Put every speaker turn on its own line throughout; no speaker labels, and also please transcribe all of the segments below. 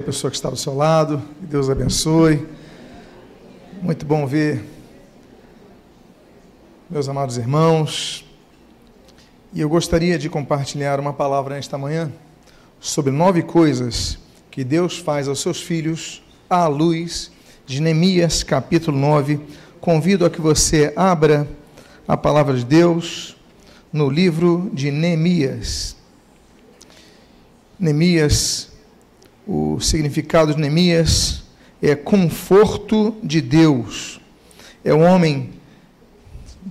a pessoa que está do seu lado, que Deus abençoe. Muito bom ver meus amados irmãos. E eu gostaria de compartilhar uma palavra nesta manhã sobre nove coisas que Deus faz aos seus filhos à luz de Neemias, capítulo 9. Convido a que você abra a palavra de Deus no livro de Neemias. Neemias o significado de Neemias é conforto de Deus. É um homem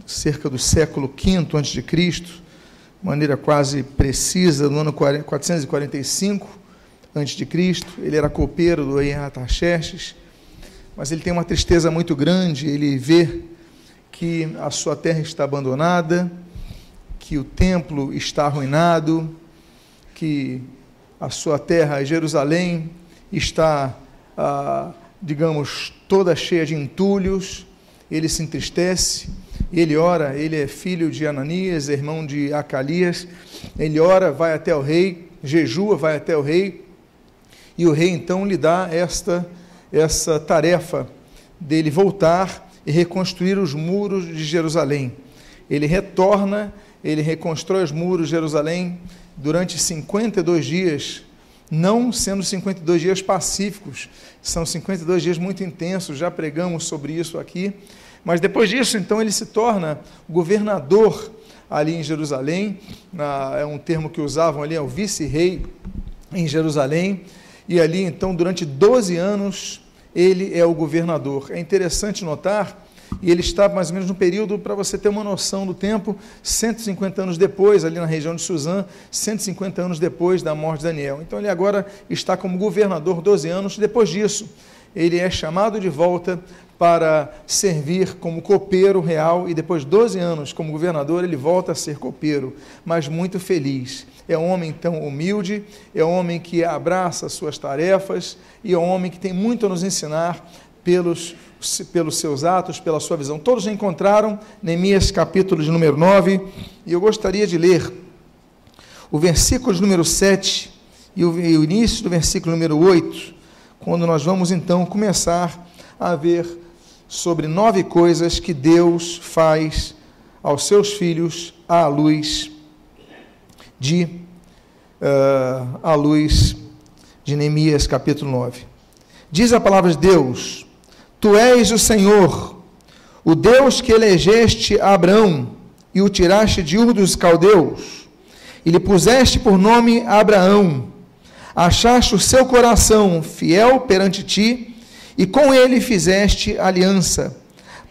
cerca do século V a.C., de maneira quase precisa, no ano 445 a.C. Ele era copeiro do rei Artaxerxes, mas ele tem uma tristeza muito grande. Ele vê que a sua terra está abandonada, que o templo está arruinado, que a sua terra, Jerusalém, está, ah, digamos, toda cheia de entulhos, ele se entristece, ele ora, ele é filho de Ananias, irmão de Acalias, ele ora, vai até o rei, jejua, vai até o rei, e o rei então lhe dá esta, essa tarefa dele voltar e reconstruir os muros de Jerusalém. Ele retorna, ele reconstrói os muros de Jerusalém, durante 52 dias, não sendo 52 dias pacíficos, são 52 dias muito intensos, já pregamos sobre isso aqui. Mas depois disso, então, ele se torna governador ali em Jerusalém, na, é um termo que usavam ali, é o vice-rei em Jerusalém, e ali, então, durante 12 anos, ele é o governador. É interessante notar e ele está mais ou menos no período, para você ter uma noção do tempo, 150 anos depois, ali na região de Suzã, 150 anos depois da morte de Daniel. Então ele agora está como governador 12 anos. Depois disso, ele é chamado de volta para servir como copeiro real e depois de 12 anos como governador, ele volta a ser copeiro, mas muito feliz. É um homem tão humilde, é um homem que abraça as suas tarefas e é um homem que tem muito a nos ensinar pelos pelos seus atos, pela sua visão. Todos encontraram Neemias capítulo de número 9, e eu gostaria de ler o versículo de número 7 e o, início do versículo número 8, quando nós vamos então começar a ver sobre nove coisas que Deus faz aos seus filhos à luz de uh, à luz de Neemias capítulo 9. Diz a palavra de Deus: Tu és o Senhor, o Deus que elegeste Abraão e o tiraste de Ur dos Caldeus, e lhe puseste por nome Abraão. Achaste o seu coração fiel perante ti, e com ele fizeste aliança,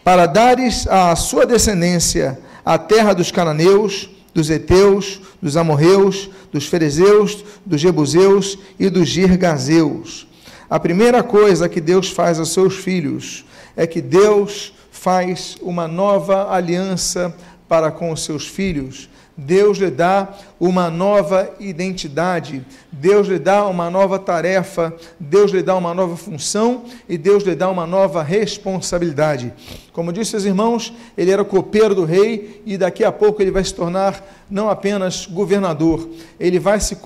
para dares à sua descendência a terra dos cananeus, dos heteus, dos amorreus, dos ferezeus, dos jebuseus e dos girgazeus a primeira coisa que Deus faz aos seus filhos é que Deus faz uma nova aliança para com os seus filhos. Deus lhe dá uma nova identidade, Deus lhe dá uma nova tarefa, Deus lhe dá uma nova função e Deus lhe dá uma nova responsabilidade. Como disse os irmãos, ele era copeiro do rei e daqui a pouco ele vai se tornar não apenas governador, ele vai se,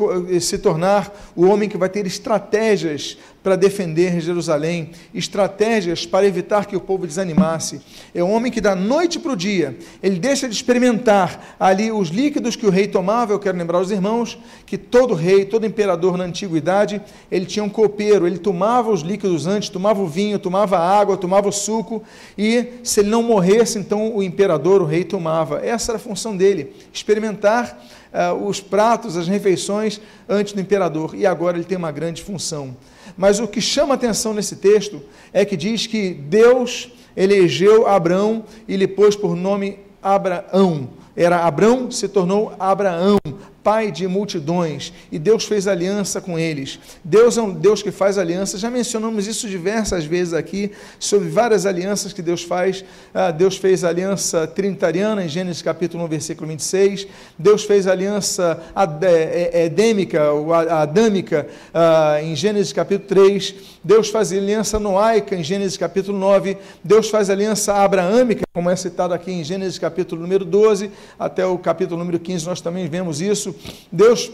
se tornar o homem que vai ter estratégias para defender Jerusalém, estratégias para evitar que o povo desanimasse. É um homem que da noite para o dia, ele deixa de experimentar ali os líquidos que o rei tomava. Eu quero lembrar aos irmãos que todo rei, todo imperador na antiguidade, ele tinha um copeiro, ele tomava os líquidos antes, tomava o vinho, tomava a água, tomava o suco, e se ele não morresse, então o imperador, o rei, tomava. Essa era a função dele, experimentar uh, os pratos, as refeições antes do imperador, e agora ele tem uma grande função. Mas o que chama atenção nesse texto é que diz que Deus elegeu Abraão e lhe pôs por nome Abraão. Era Abraão, se tornou Abraão pai de multidões, e Deus fez aliança com eles. Deus é um Deus que faz aliança, já mencionamos isso diversas vezes aqui, sobre várias alianças que Deus faz. Ah, Deus fez aliança trinitariana, em Gênesis capítulo 1, versículo 26. Deus fez aliança é, é, edêmica, ou adâmica, ah, em Gênesis capítulo 3. Deus faz aliança noaica, em Gênesis capítulo 9. Deus faz aliança abraâmica, como é citado aqui em Gênesis capítulo número 12, até o capítulo número 15, nós também vemos isso. Deus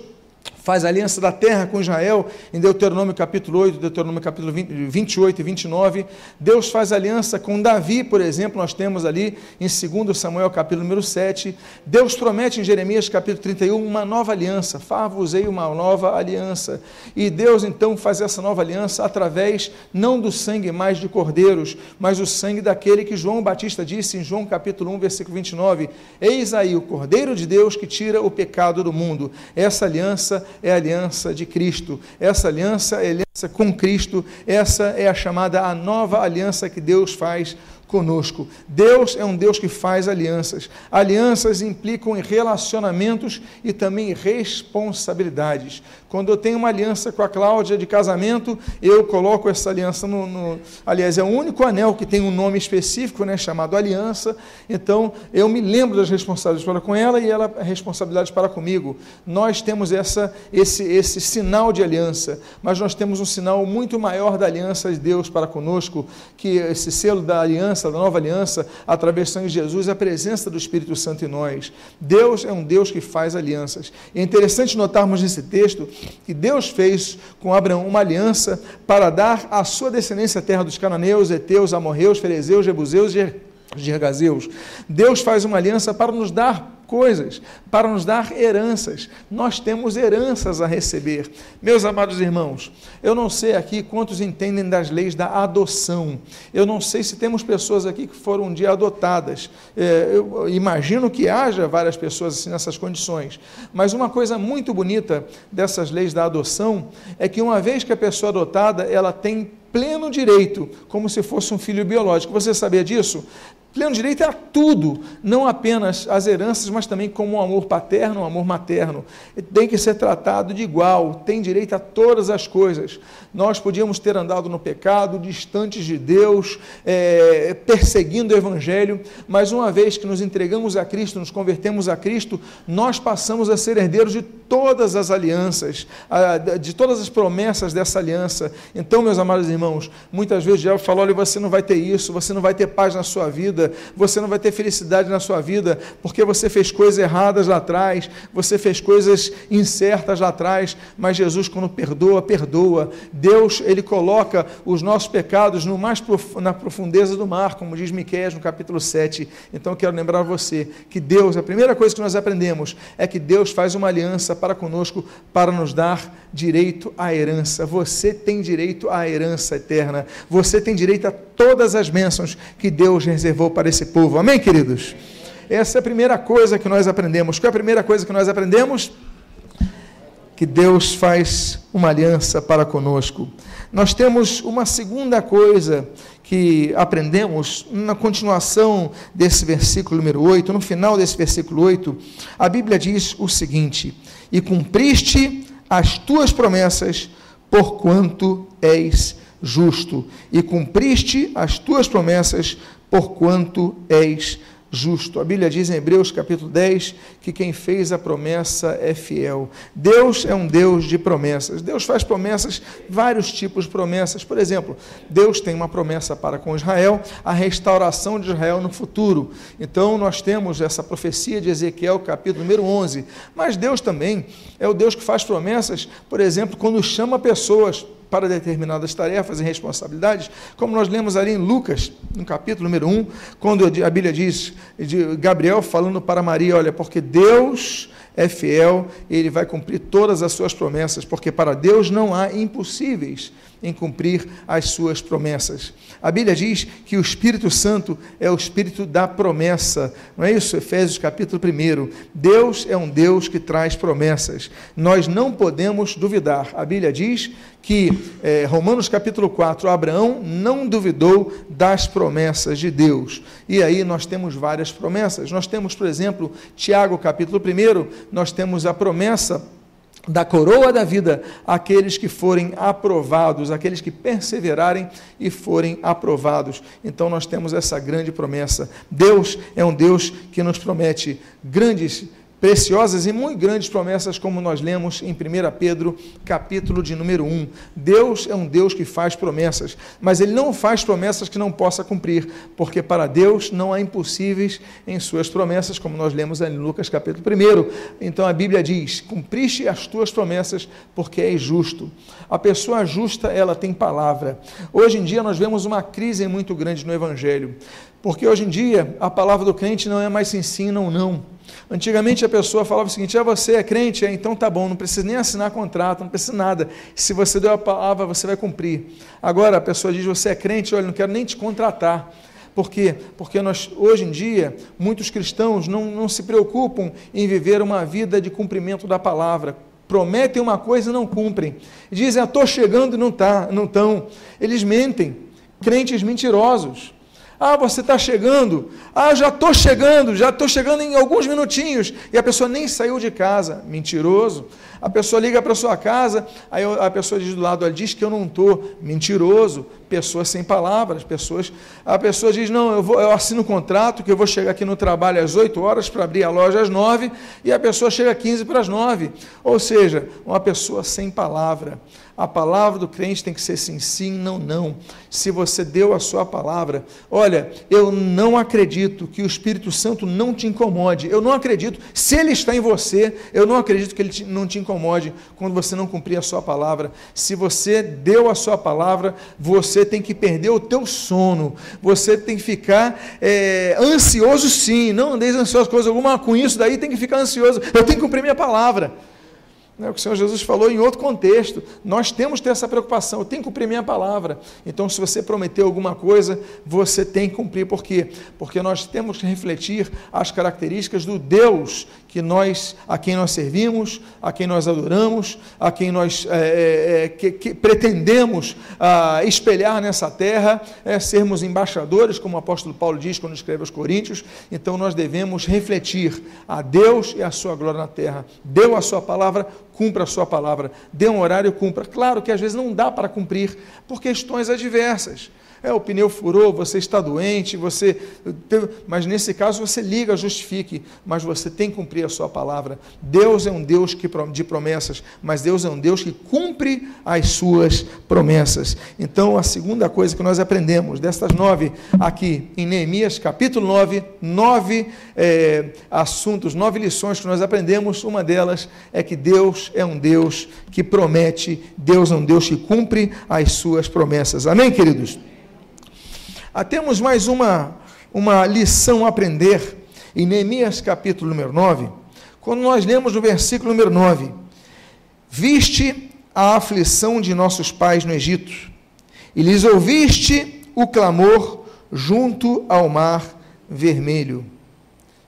faz aliança da terra com Israel, em Deuteronômio capítulo 8, Deuteronômio capítulo 20, 28 e 29. Deus faz aliança com Davi, por exemplo, nós temos ali em 2 Samuel capítulo número 7. Deus promete em Jeremias capítulo 31 uma nova aliança, far-vos-ei uma nova aliança. E Deus então faz essa nova aliança através não do sangue mais de cordeiros, mas o sangue daquele que João Batista disse em João capítulo 1, versículo 29, Eis aí o Cordeiro de Deus que tira o pecado do mundo. Essa aliança é a aliança de Cristo. Essa aliança é a aliança com Cristo. Essa é a chamada a nova aliança que Deus faz conosco. Deus é um Deus que faz alianças. Alianças implicam em relacionamentos e também responsabilidades. Quando eu tenho uma aliança com a Cláudia de casamento, eu coloco essa aliança no, no, Aliás, é o único anel que tem um nome específico, né, chamado aliança. Então, eu me lembro das responsabilidades para com ela e ela responsabilidades para comigo. Nós temos essa, esse, esse sinal de aliança, mas nós temos um sinal muito maior da aliança de Deus para conosco, que esse selo da aliança, da nova aliança, através do sangue de Jesus, é a presença do Espírito Santo em nós. Deus é um Deus que faz alianças. É interessante notarmos nesse texto que Deus fez com Abraão uma aliança para dar à sua descendência a terra dos cananeus, heteus, amorreus, ferezeus, jebuseus e gergazeus. Deus faz uma aliança para nos dar coisas, para nos dar heranças. Nós temos heranças a receber. Meus amados irmãos, eu não sei aqui quantos entendem das leis da adoção. Eu não sei se temos pessoas aqui que foram um dia adotadas. É, eu imagino que haja várias pessoas assim nessas condições. Mas uma coisa muito bonita dessas leis da adoção é que uma vez que a pessoa adotada, ela tem pleno direito, como se fosse um filho biológico. Você sabia disso? Pleno direito a tudo, não apenas as heranças, mas também como um amor paterno, um amor materno. Tem que ser tratado de igual, tem direito a todas as coisas. Nós podíamos ter andado no pecado, distantes de Deus, é, perseguindo o Evangelho, mas uma vez que nos entregamos a Cristo, nos convertemos a Cristo, nós passamos a ser herdeiros de todas as alianças, de todas as promessas dessa aliança. Então, meus amados irmãos, muitas vezes o diabo fala: olha, você não vai ter isso, você não vai ter paz na sua vida vida, você não vai ter felicidade na sua vida, porque você fez coisas erradas lá atrás, você fez coisas incertas lá atrás, mas Jesus, quando perdoa, perdoa. Deus, ele coloca os nossos pecados no mais prof... na profundeza do mar, como diz Miqueias no capítulo 7. Então, quero lembrar você que Deus, a primeira coisa que nós aprendemos é que Deus faz uma aliança para conosco para nos dar direito à herança. Você tem direito à herança eterna. Você tem direito a todas as bênçãos que Deus reservou para esse povo. Amém, queridos? Essa é a primeira coisa que nós aprendemos. Qual é a primeira coisa que nós aprendemos? Que Deus faz uma aliança para conosco. Nós temos uma segunda coisa que aprendemos na continuação desse versículo número 8, no final desse versículo 8, a Bíblia diz o seguinte: E cumpriste as tuas promessas, porquanto és justo, e cumpriste as tuas promessas, porquanto és justo. A Bíblia diz em Hebreus capítulo 10 que quem fez a promessa é fiel. Deus é um Deus de promessas. Deus faz promessas, vários tipos de promessas. Por exemplo, Deus tem uma promessa para com Israel, a restauração de Israel no futuro. Então nós temos essa profecia de Ezequiel, capítulo número 11. Mas Deus também é o Deus que faz promessas, por exemplo, quando chama pessoas para determinadas tarefas e responsabilidades, como nós lemos ali em Lucas, no capítulo número 1, quando a Bíblia diz de Gabriel falando para Maria: Olha, porque Deus é fiel, ele vai cumprir todas as suas promessas, porque para Deus não há impossíveis em cumprir as suas promessas. A Bíblia diz que o Espírito Santo é o Espírito da promessa, não é isso? Efésios capítulo 1. Deus é um Deus que traz promessas. Nós não podemos duvidar. A Bíblia diz que, é, Romanos capítulo 4, Abraão não duvidou das promessas de Deus. E aí nós temos várias promessas. Nós temos, por exemplo, Tiago capítulo 1, nós temos a promessa da coroa da vida aqueles que forem aprovados, aqueles que perseverarem e forem aprovados. Então nós temos essa grande promessa. Deus é um Deus que nos promete grandes preciosas e muito grandes promessas, como nós lemos em 1 Pedro, capítulo de número 1. Deus é um Deus que faz promessas, mas Ele não faz promessas que não possa cumprir, porque para Deus não há impossíveis em suas promessas, como nós lemos em Lucas, capítulo 1. Então a Bíblia diz: Cumpriste as tuas promessas, porque és justo. A pessoa justa, ela tem palavra. Hoje em dia nós vemos uma crise muito grande no Evangelho, porque hoje em dia a palavra do crente não é mais se ensina ou não Antigamente a pessoa falava o seguinte: ah, você é crente? É, então tá bom, não precisa nem assinar contrato, não precisa nada. Se você deu a palavra, você vai cumprir. Agora a pessoa diz: você é crente? Olha, não quero nem te contratar. Por quê? Porque nós, hoje em dia, muitos cristãos não, não se preocupam em viver uma vida de cumprimento da palavra. Prometem uma coisa e não cumprem. Dizem, estou ah, chegando e não estão. Tá, não Eles mentem. Crentes mentirosos. Ah, você está chegando. Ah, já estou chegando, já estou chegando em alguns minutinhos. E a pessoa nem saiu de casa. Mentiroso. A pessoa liga para sua casa, aí a pessoa diz do lado, ela diz que eu não estou. Mentiroso. Pessoas sem palavras. Pessoas, a pessoa diz, não, eu, vou, eu assino um contrato que eu vou chegar aqui no trabalho às 8 horas para abrir a loja às 9 e a pessoa chega 15 para as 9. Ou seja, uma pessoa sem palavra. A palavra do crente tem que ser sim, sim, não, não. Se você deu a sua palavra, olha, eu não acredito que o Espírito Santo não te incomode. Eu não acredito, se ele está em você, eu não acredito que ele te, não te incomode quando você não cumprir a sua palavra. Se você deu a sua palavra, você tem que perder o teu sono. Você tem que ficar é, ansioso, sim. Não andeis ansioso coisa alguma com isso, daí tem que ficar ansioso. Eu tenho que cumprir minha palavra. É o que o Senhor Jesus falou em outro contexto. Nós temos que ter essa preocupação. Eu tenho que cumprir minha palavra. Então, se você prometeu alguma coisa, você tem que cumprir. Por quê? Porque nós temos que refletir as características do Deus que nós, a quem nós servimos, a quem nós adoramos, a quem nós é, é, que, que pretendemos ah, espelhar nessa terra, é, sermos embaixadores, como o apóstolo Paulo diz quando escreve aos Coríntios. Então, nós devemos refletir a Deus e a sua glória na terra. Deu a sua palavra cumpra a sua palavra, dê um horário, cumpra. Claro que às vezes não dá para cumprir por questões adversas é, o pneu furou, você está doente, você. Mas nesse caso você liga, justifique, mas você tem que cumprir a sua palavra. Deus é um Deus que, de promessas, mas Deus é um Deus que cumpre as suas promessas. Então, a segunda coisa que nós aprendemos destas nove aqui em Neemias, capítulo 9, nove é, assuntos, nove lições que nós aprendemos, uma delas é que Deus é um Deus que promete, Deus é um Deus que cumpre as suas promessas. Amém, queridos? Ah, temos mais uma, uma lição a aprender em Neemias capítulo número 9, quando nós lemos no versículo número 9: Viste a aflição de nossos pais no Egito, e lhes ouviste o clamor junto ao mar vermelho.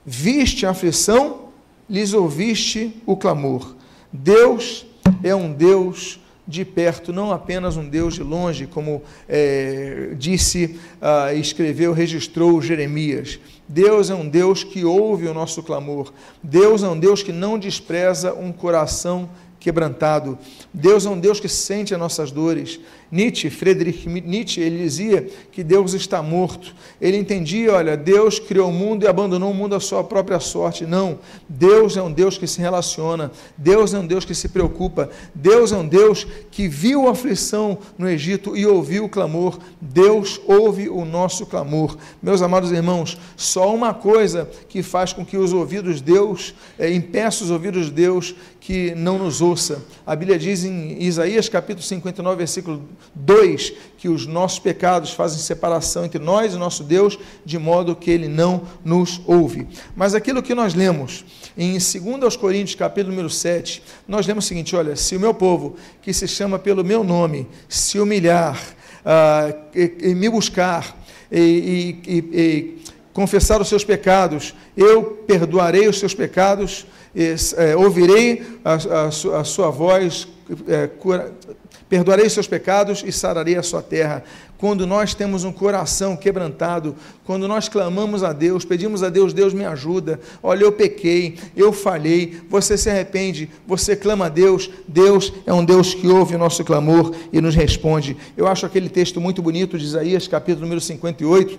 Viste a aflição, lhes ouviste o clamor. Deus é um Deus de perto, não apenas um Deus de longe, como é, disse, ah, escreveu, registrou Jeremias. Deus é um Deus que ouve o nosso clamor. Deus é um Deus que não despreza um coração quebrantado. Deus é um Deus que sente as nossas dores. Nietzsche, Friedrich Nietzsche, ele dizia que Deus está morto. Ele entendia, olha, Deus criou o mundo e abandonou o mundo à sua própria sorte. Não, Deus é um Deus que se relaciona, Deus é um Deus que se preocupa, Deus é um Deus que viu a aflição no Egito e ouviu o clamor. Deus ouve o nosso clamor. Meus amados irmãos, só uma coisa que faz com que os ouvidos de Deus, é, impeça os ouvidos de Deus que não nos ouça. A Bíblia diz em Isaías capítulo 59, versículo 2, que os nossos pecados fazem separação entre nós e nosso Deus, de modo que ele não nos ouve. Mas aquilo que nós lemos em 2 Coríntios, capítulo número 7, nós lemos o seguinte: olha, se o meu povo, que se chama pelo meu nome, se humilhar uh, e, e, me buscar e, e, confessar os seus pecados, eu perdoarei os seus pecados, é, ouvirei a, a, a, sua voz, é, cura, Perdoarei seus pecados e sararei a sua terra. Quando nós temos um coração quebrantado, quando nós clamamos a Deus, pedimos a Deus, Deus me ajuda. Olha, eu pequei, eu falhei. Você se arrepende, você clama a Deus. Deus é um Deus que ouve o nosso clamor e nos responde. Eu acho aquele texto muito bonito de Isaías, capítulo número 58,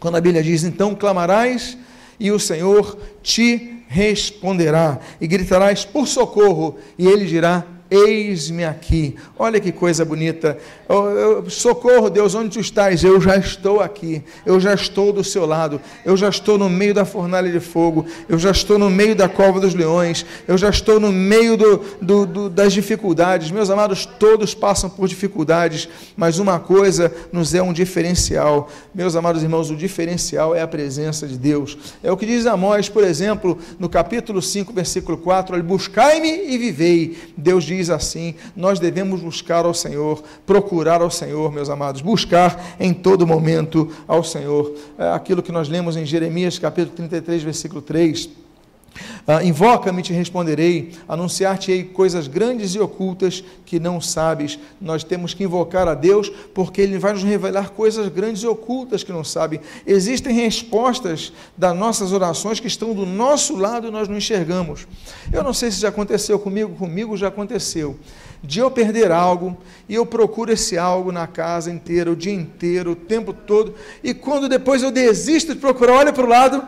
quando a Bíblia diz: Então clamarás e o Senhor te responderá, e gritarás por socorro, e ele dirá: Eis-me aqui. Olha que coisa bonita. socorro, Deus, onde tu estás? Eu já estou aqui. Eu já estou do seu lado. Eu já estou no meio da fornalha de fogo. Eu já estou no meio da cova dos leões. Eu já estou no meio do, do, do, das dificuldades. Meus amados, todos passam por dificuldades, mas uma coisa nos é um diferencial. Meus amados irmãos, o diferencial é a presença de Deus. É o que diz Amós, por exemplo, no capítulo 5, versículo 4: Buscai-me e vivei. Deus diz diz assim: nós devemos buscar ao Senhor, procurar ao Senhor, meus amados, buscar em todo momento ao Senhor. É aquilo que nós lemos em Jeremias capítulo 33, versículo 3. Uh, Invoca-me te responderei, anunciar-te-ei coisas grandes e ocultas que não sabes. Nós temos que invocar a Deus porque Ele vai nos revelar coisas grandes e ocultas que não sabem. Existem respostas das nossas orações que estão do nosso lado e nós não enxergamos. Eu não sei se já aconteceu comigo, comigo já aconteceu. De eu perder algo e eu procuro esse algo na casa inteira, o dia inteiro, o tempo todo, e quando depois eu desisto de procurar, olha para o lado,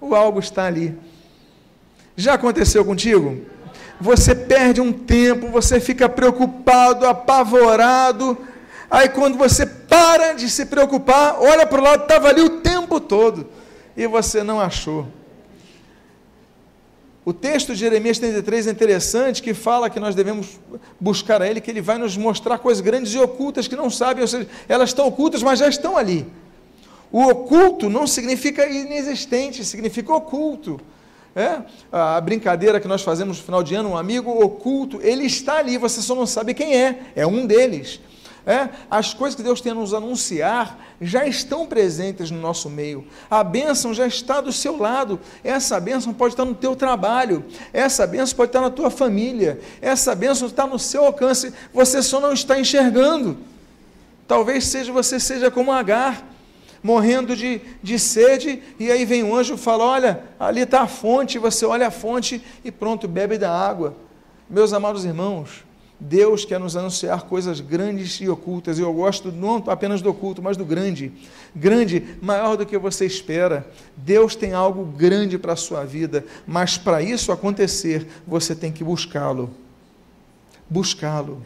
o algo está ali já aconteceu contigo? Você perde um tempo, você fica preocupado, apavorado. Aí quando você para de se preocupar, olha para o lado, estava ali o tempo todo e você não achou. O texto de Jeremias 33 é interessante, que fala que nós devemos buscar a Ele, que Ele vai nos mostrar coisas grandes e ocultas que não sabem, ou seja, elas estão ocultas, mas já estão ali. O oculto não significa inexistente, significa oculto. É, a brincadeira que nós fazemos no final de ano, um amigo oculto, ele está ali, você só não sabe quem é, é um deles. É, as coisas que Deus tem a nos anunciar já estão presentes no nosso meio. A bênção já está do seu lado. Essa bênção pode estar no teu trabalho. Essa bênção pode estar na tua família. Essa bênção está no seu alcance. Você só não está enxergando. Talvez seja você seja como Agar morrendo de, de sede, e aí vem o anjo e fala: Olha, ali está a fonte, você olha a fonte e pronto, bebe da água. Meus amados irmãos, Deus quer nos anunciar coisas grandes e ocultas, e eu gosto não apenas do oculto, mas do grande. Grande, maior do que você espera. Deus tem algo grande para a sua vida, mas para isso acontecer, você tem que buscá-lo. Buscá-lo.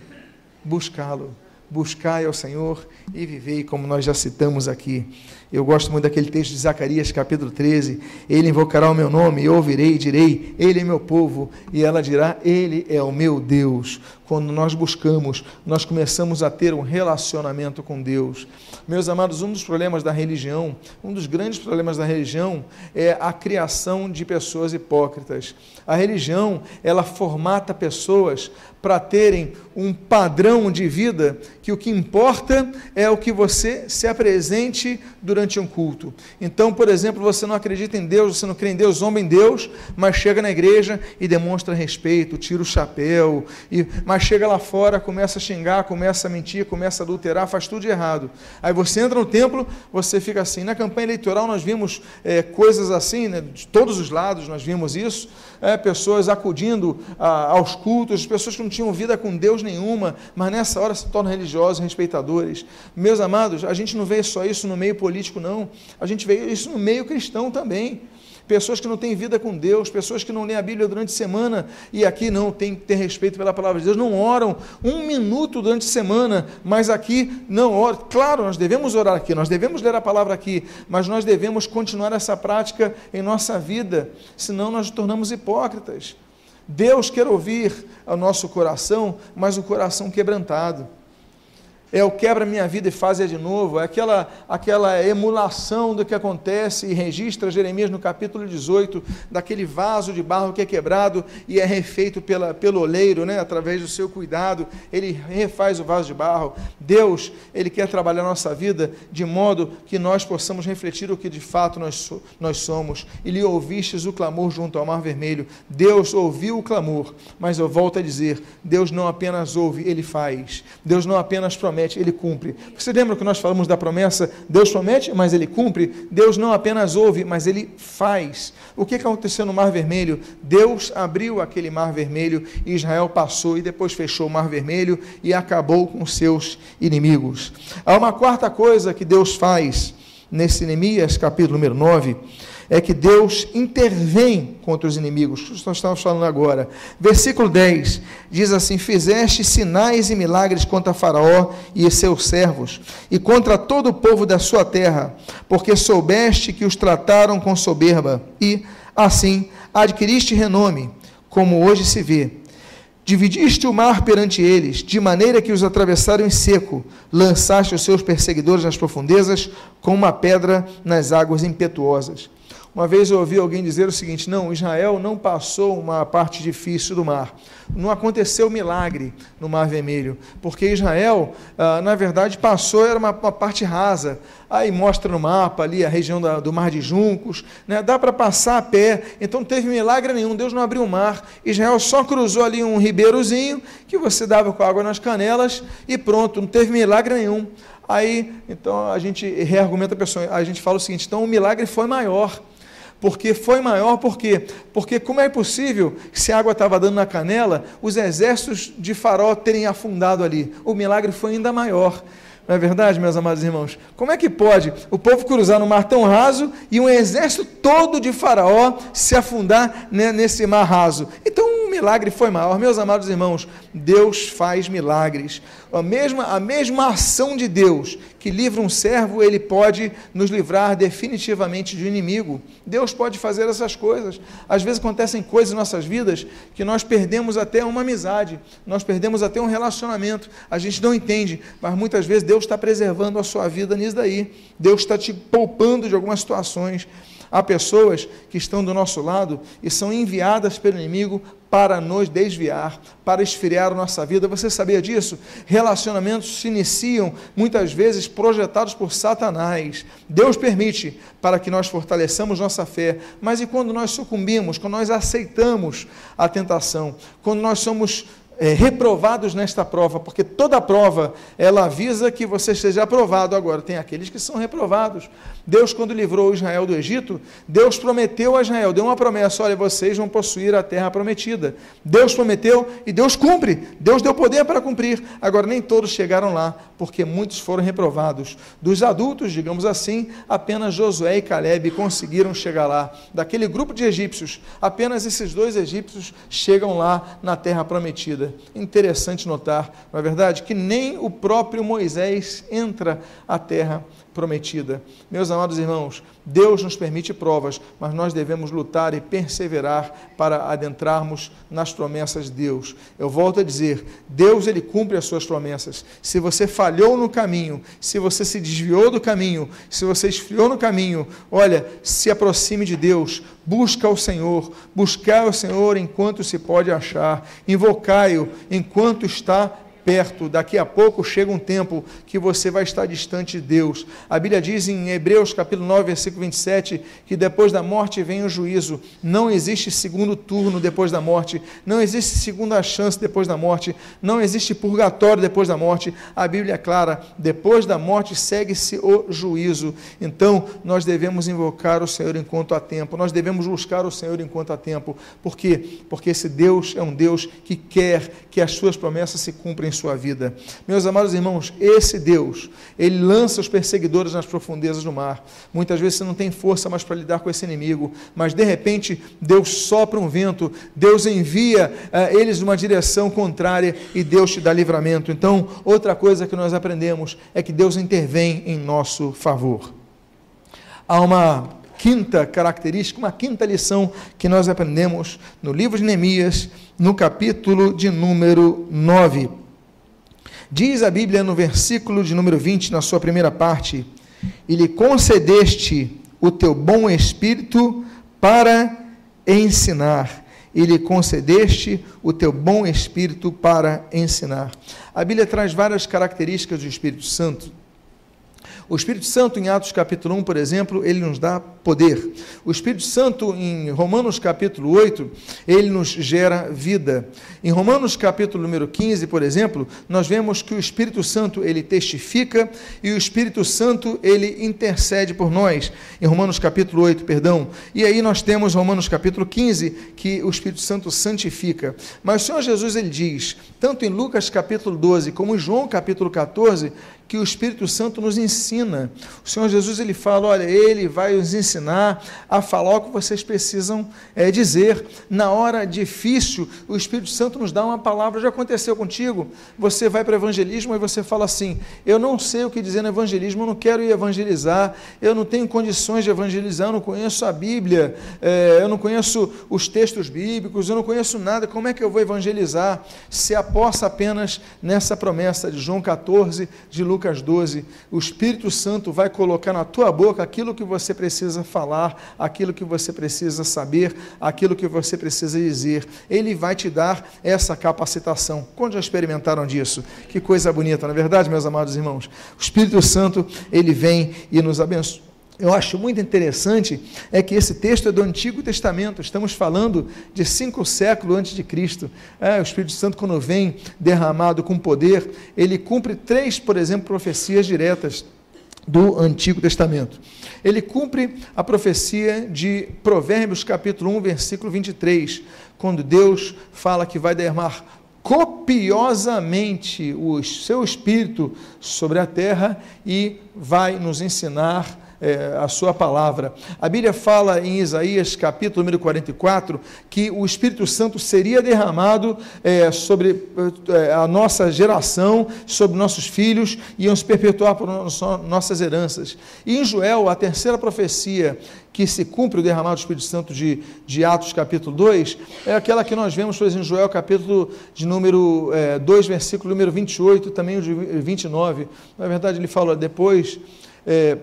Buscá-lo. Buscai ao Senhor e vivei, como nós já citamos aqui. Eu gosto muito daquele texto de Zacarias, capítulo 13. Ele invocará o meu nome, eu ouvirei e direi: Ele é meu povo, e ela dirá: Ele é o meu Deus. Quando nós buscamos, nós começamos a ter um relacionamento com Deus. Meus amados, um dos problemas da religião, um dos grandes problemas da religião é a criação de pessoas hipócritas. A religião, ela formata pessoas para terem um padrão de vida que o que importa é o que você se apresente durante um culto. Então, por exemplo, você não acredita em Deus, você não crê em Deus, zomba em Deus, mas chega na igreja e demonstra respeito, tira o chapéu, e, mas chega lá fora, começa a xingar, começa a mentir, começa a adulterar, faz tudo de errado. Aí você entra no templo, você fica assim. Na campanha eleitoral nós vimos é, coisas assim, né, de todos os lados nós vimos isso, é, pessoas acudindo a, aos cultos, pessoas que não tinham vida com Deus nenhuma, mas nessa hora se tornam religiosos, respeitadores. Meus amados, a gente não vê só isso no meio político, não. A gente vê isso no meio cristão também pessoas que não têm vida com Deus, pessoas que não lêem a Bíblia durante a semana e aqui não tem que ter respeito pela palavra de Deus, não oram um minuto durante a semana, mas aqui não oram. Claro, nós devemos orar aqui, nós devemos ler a palavra aqui, mas nós devemos continuar essa prática em nossa vida, senão nós nos tornamos hipócritas. Deus quer ouvir o nosso coração, mas o coração quebrantado é o quebra minha vida e faz de novo, é aquela, aquela emulação do que acontece e registra Jeremias no capítulo 18, daquele vaso de barro que é quebrado e é refeito pela, pelo oleiro, né, através do seu cuidado, ele refaz o vaso de barro. Deus, ele quer trabalhar nossa vida de modo que nós possamos refletir o que de fato nós, nós somos. E lhe ouvistes o clamor junto ao mar vermelho. Deus ouviu o clamor, mas eu volto a dizer, Deus não apenas ouve, ele faz. Deus não apenas promete, promete, ele cumpre. Você lembra que nós falamos da promessa? Deus promete, mas ele cumpre. Deus não apenas ouve, mas ele faz. O que aconteceu no Mar Vermelho? Deus abriu aquele Mar Vermelho Israel passou e depois fechou o Mar Vermelho e acabou com seus inimigos. Há uma quarta coisa que Deus faz nesse Neemias, capítulo número 9 é que Deus intervém contra os inimigos. Nós estamos falando agora. Versículo 10 diz assim: Fizeste sinais e milagres contra Faraó e seus servos, e contra todo o povo da sua terra, porque soubeste que os trataram com soberba, e, assim, adquiriste renome, como hoje se vê. Dividiste o mar perante eles, de maneira que os atravessaram em seco, lançaste os seus perseguidores nas profundezas, como uma pedra nas águas impetuosas. Uma vez eu ouvi alguém dizer o seguinte: não, Israel não passou uma parte difícil do mar. Não aconteceu milagre no Mar Vermelho, porque Israel, ah, na verdade, passou, era uma, parte rasa. Aí mostra no mapa ali a região do Mar de Juncos, né? dá para passar a pé, então não teve milagre nenhum, Deus não abriu o mar. Israel só cruzou ali um ribeirozinho que você dava com água nas canelas e pronto, não teve milagre nenhum. Aí, então a gente reargumenta a pessoa, a gente fala o seguinte: então o milagre foi maior porque foi maior, por quê? Porque como é possível, se a água estava dando na canela, os exércitos de Faraó terem afundado ali? O milagre foi ainda maior. Não é verdade, meus amados irmãos? Como é que pode o povo cruzar no mar tão raso e um exército todo de Faraó se afundar nesse mar raso? Então milagre foi maior. Meus amados irmãos, Deus faz milagres. A mesma, a mesma ação de Deus que livra um servo, ele pode nos livrar definitivamente de um inimigo. Deus pode fazer essas coisas. Às vezes acontecem coisas em nossas vidas que nós perdemos até uma amizade, nós perdemos até um relacionamento. A gente não entende, mas muitas vezes Deus está preservando a sua vida nisso daí. Deus está te poupando de algumas situações. Há pessoas que estão do nosso lado e são enviadas pelo inimigo para nos desviar, para esfriar nossa vida. Você sabia disso? Relacionamentos se iniciam muitas vezes projetados por Satanás. Deus permite para que nós fortaleçamos nossa fé, mas e quando nós sucumbimos, quando nós aceitamos a tentação, quando nós somos é, reprovados nesta prova, porque toda prova ela avisa que você esteja aprovado. Agora, tem aqueles que são reprovados. Deus, quando livrou Israel do Egito, Deus prometeu a Israel, deu uma promessa: olha, vocês vão possuir a terra prometida. Deus prometeu e Deus cumpre. Deus deu poder para cumprir. Agora, nem todos chegaram lá, porque muitos foram reprovados. Dos adultos, digamos assim, apenas Josué e Caleb conseguiram chegar lá. Daquele grupo de egípcios, apenas esses dois egípcios chegam lá na terra prometida. Interessante notar, não é verdade, que nem o próprio Moisés entra à terra prometida. Meus amados irmãos, Deus nos permite provas, mas nós devemos lutar e perseverar para adentrarmos nas promessas de Deus. Eu volto a dizer, Deus ele cumpre as suas promessas. Se você falhou no caminho, se você se desviou do caminho, se você esfriou no caminho, olha, se aproxime de Deus, busca o Senhor, buscar o Senhor enquanto se pode achar, invocai-o enquanto está perto, daqui a pouco chega um tempo que você vai estar distante de Deus. A Bíblia diz em Hebreus capítulo 9, versículo 27, que depois da morte vem o juízo. Não existe segundo turno depois da morte, não existe segunda chance depois da morte, não existe purgatório depois da morte. A Bíblia é clara, depois da morte segue-se o juízo. Então, nós devemos invocar o Senhor enquanto há tempo. Nós devemos buscar o Senhor enquanto há tempo. Por quê? Porque esse Deus é um Deus que quer que as suas promessas se cumprem sua vida. Meus amados irmãos, esse Deus, ele lança os perseguidores nas profundezas do mar. Muitas vezes você não tem força mais para lidar com esse inimigo, mas de repente Deus sopra um vento, Deus envia uh, eles numa direção contrária e Deus te dá livramento. Então, outra coisa que nós aprendemos é que Deus intervém em nosso favor. Há uma quinta característica, uma quinta lição que nós aprendemos no livro de Neemias, no capítulo de número 9. Diz a Bíblia no versículo de número 20, na sua primeira parte: E lhe concedeste o teu bom espírito para ensinar. E lhe concedeste o teu bom espírito para ensinar. A Bíblia traz várias características do Espírito Santo o Espírito Santo, em Atos capítulo 1, por exemplo, ele nos dá poder. O Espírito Santo, em Romanos capítulo 8, ele nos gera vida. Em Romanos capítulo número 15, por exemplo, nós vemos que o Espírito Santo, ele testifica e o Espírito Santo, ele intercede por nós. Em Romanos capítulo 8, perdão. E aí nós temos Romanos capítulo 15, que o Espírito Santo santifica. Mas o Senhor Jesus, ele diz, tanto em Lucas capítulo 12, como em João capítulo 14, que o Espírito Santo nos ensina. O Senhor Jesus ele fala: olha, ele vai nos ensinar a falar o que vocês precisam é, dizer. Na hora difícil, o Espírito Santo nos dá uma palavra. Já aconteceu contigo? Você vai para o evangelismo e você fala assim: eu não sei o que dizer no evangelismo, eu não quero ir evangelizar, eu não tenho condições de evangelizar, eu não conheço a Bíblia, é, eu não conheço os textos bíblicos, eu não conheço nada. Como é que eu vou evangelizar? Se aposta apenas nessa promessa de João 14, de Lucas 12. O Espírito Santo vai colocar na tua boca aquilo que você precisa falar, aquilo que você precisa saber, aquilo que você precisa dizer. Ele vai te dar essa capacitação. Quando já experimentaram disso? Que coisa bonita, não é verdade, meus amados irmãos? O Espírito Santo, ele vem e nos abençoa eu acho muito interessante é que esse texto é do Antigo Testamento, estamos falando de cinco séculos antes de Cristo. É, o Espírito Santo, quando vem derramado com poder, ele cumpre três, por exemplo, profecias diretas do Antigo Testamento. Ele cumpre a profecia de Provérbios, capítulo 1, versículo 23, quando Deus fala que vai derramar copiosamente o seu espírito sobre a terra e vai nos ensinar é, a sua palavra. A Bíblia fala em Isaías, capítulo número 44, que o Espírito Santo seria derramado é, sobre é, a nossa geração, sobre nossos filhos, e iam se perpetuar por nossas heranças. E em Joel, a terceira profecia que se cumpre o derramado do Espírito Santo de, de Atos capítulo 2, é aquela que nós vemos, exemplo, em Joel capítulo de número é, 2, versículo número 28, também o de 29. Na verdade, ele fala depois. É,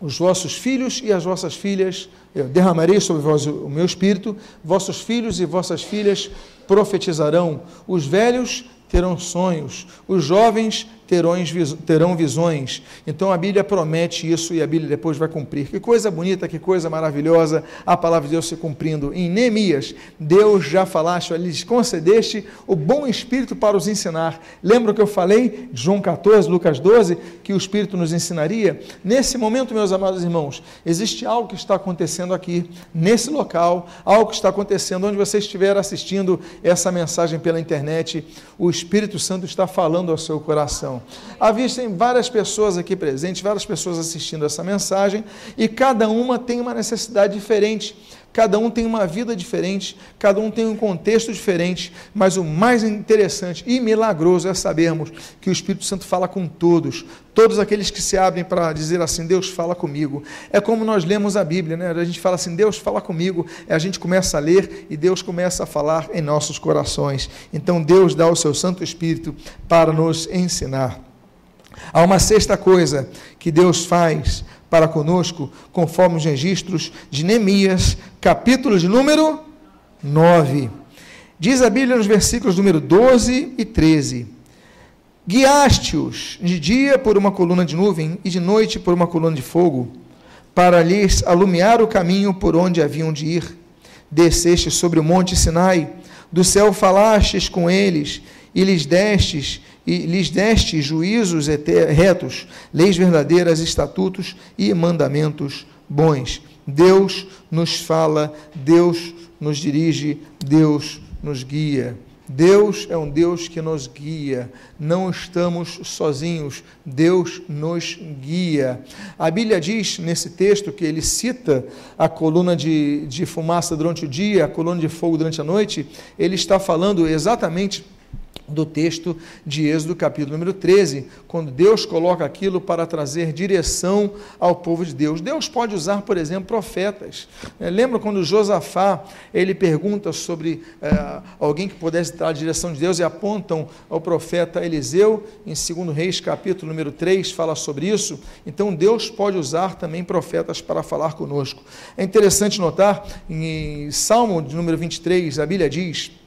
os vossos filhos e as vossas filhas, eu derramarei sobre vós o meu espírito, vossos filhos e vossas filhas profetizarão, os velhos terão sonhos, os jovens terão visões. Então a Bíblia promete isso e a Bíblia depois vai cumprir. Que coisa bonita, que coisa maravilhosa a palavra de Deus se cumprindo. Em Neemias, Deus já falaste, lhes concedeste o bom espírito para os ensinar. Lembra que eu falei, João 14, Lucas 12, que o espírito nos ensinaria? Nesse momento, meus amados irmãos, existe algo que está acontecendo aqui, nesse local, algo que está acontecendo onde você estiver assistindo essa mensagem pela internet. O Espírito Santo está falando ao seu coração. Havia várias pessoas aqui presentes, várias pessoas assistindo essa mensagem, e cada uma tem uma necessidade diferente, cada um tem uma vida diferente, cada um tem um contexto diferente, mas o mais interessante e milagroso é sabermos que o Espírito Santo fala com todos, todos aqueles que se abrem para dizer assim: Deus fala comigo. É como nós lemos a Bíblia, né? A gente fala assim: Deus fala comigo, a gente começa a ler e Deus começa a falar em nossos corações. Então Deus dá o seu Santo Espírito para nos ensinar. Há uma sexta coisa que Deus faz para conosco, conforme os registros de Neemias, capítulo de número 9. Diz a Bíblia nos versículos número 12 e 13: Guiaste-os de dia por uma coluna de nuvem e de noite por uma coluna de fogo, para lhes alumiar o caminho por onde haviam de ir. Desceste sobre o monte Sinai, do céu falastes com eles e lhes destes e lhes deste juízos retos, leis verdadeiras, estatutos e mandamentos bons. Deus nos fala, Deus nos dirige, Deus nos guia. Deus é um Deus que nos guia, não estamos sozinhos, Deus nos guia. A Bíblia diz nesse texto que ele cita a coluna de, de fumaça durante o dia, a coluna de fogo durante a noite, ele está falando exatamente do texto de Êxodo, capítulo número 13, quando Deus coloca aquilo para trazer direção ao povo de Deus. Deus pode usar, por exemplo, profetas. É, lembra quando Josafá ele pergunta sobre é, alguém que pudesse dar a direção de Deus e apontam ao profeta Eliseu, em 2 Reis, capítulo número 3, fala sobre isso. Então Deus pode usar também profetas para falar conosco. É interessante notar em Salmo de número 23, a Bíblia diz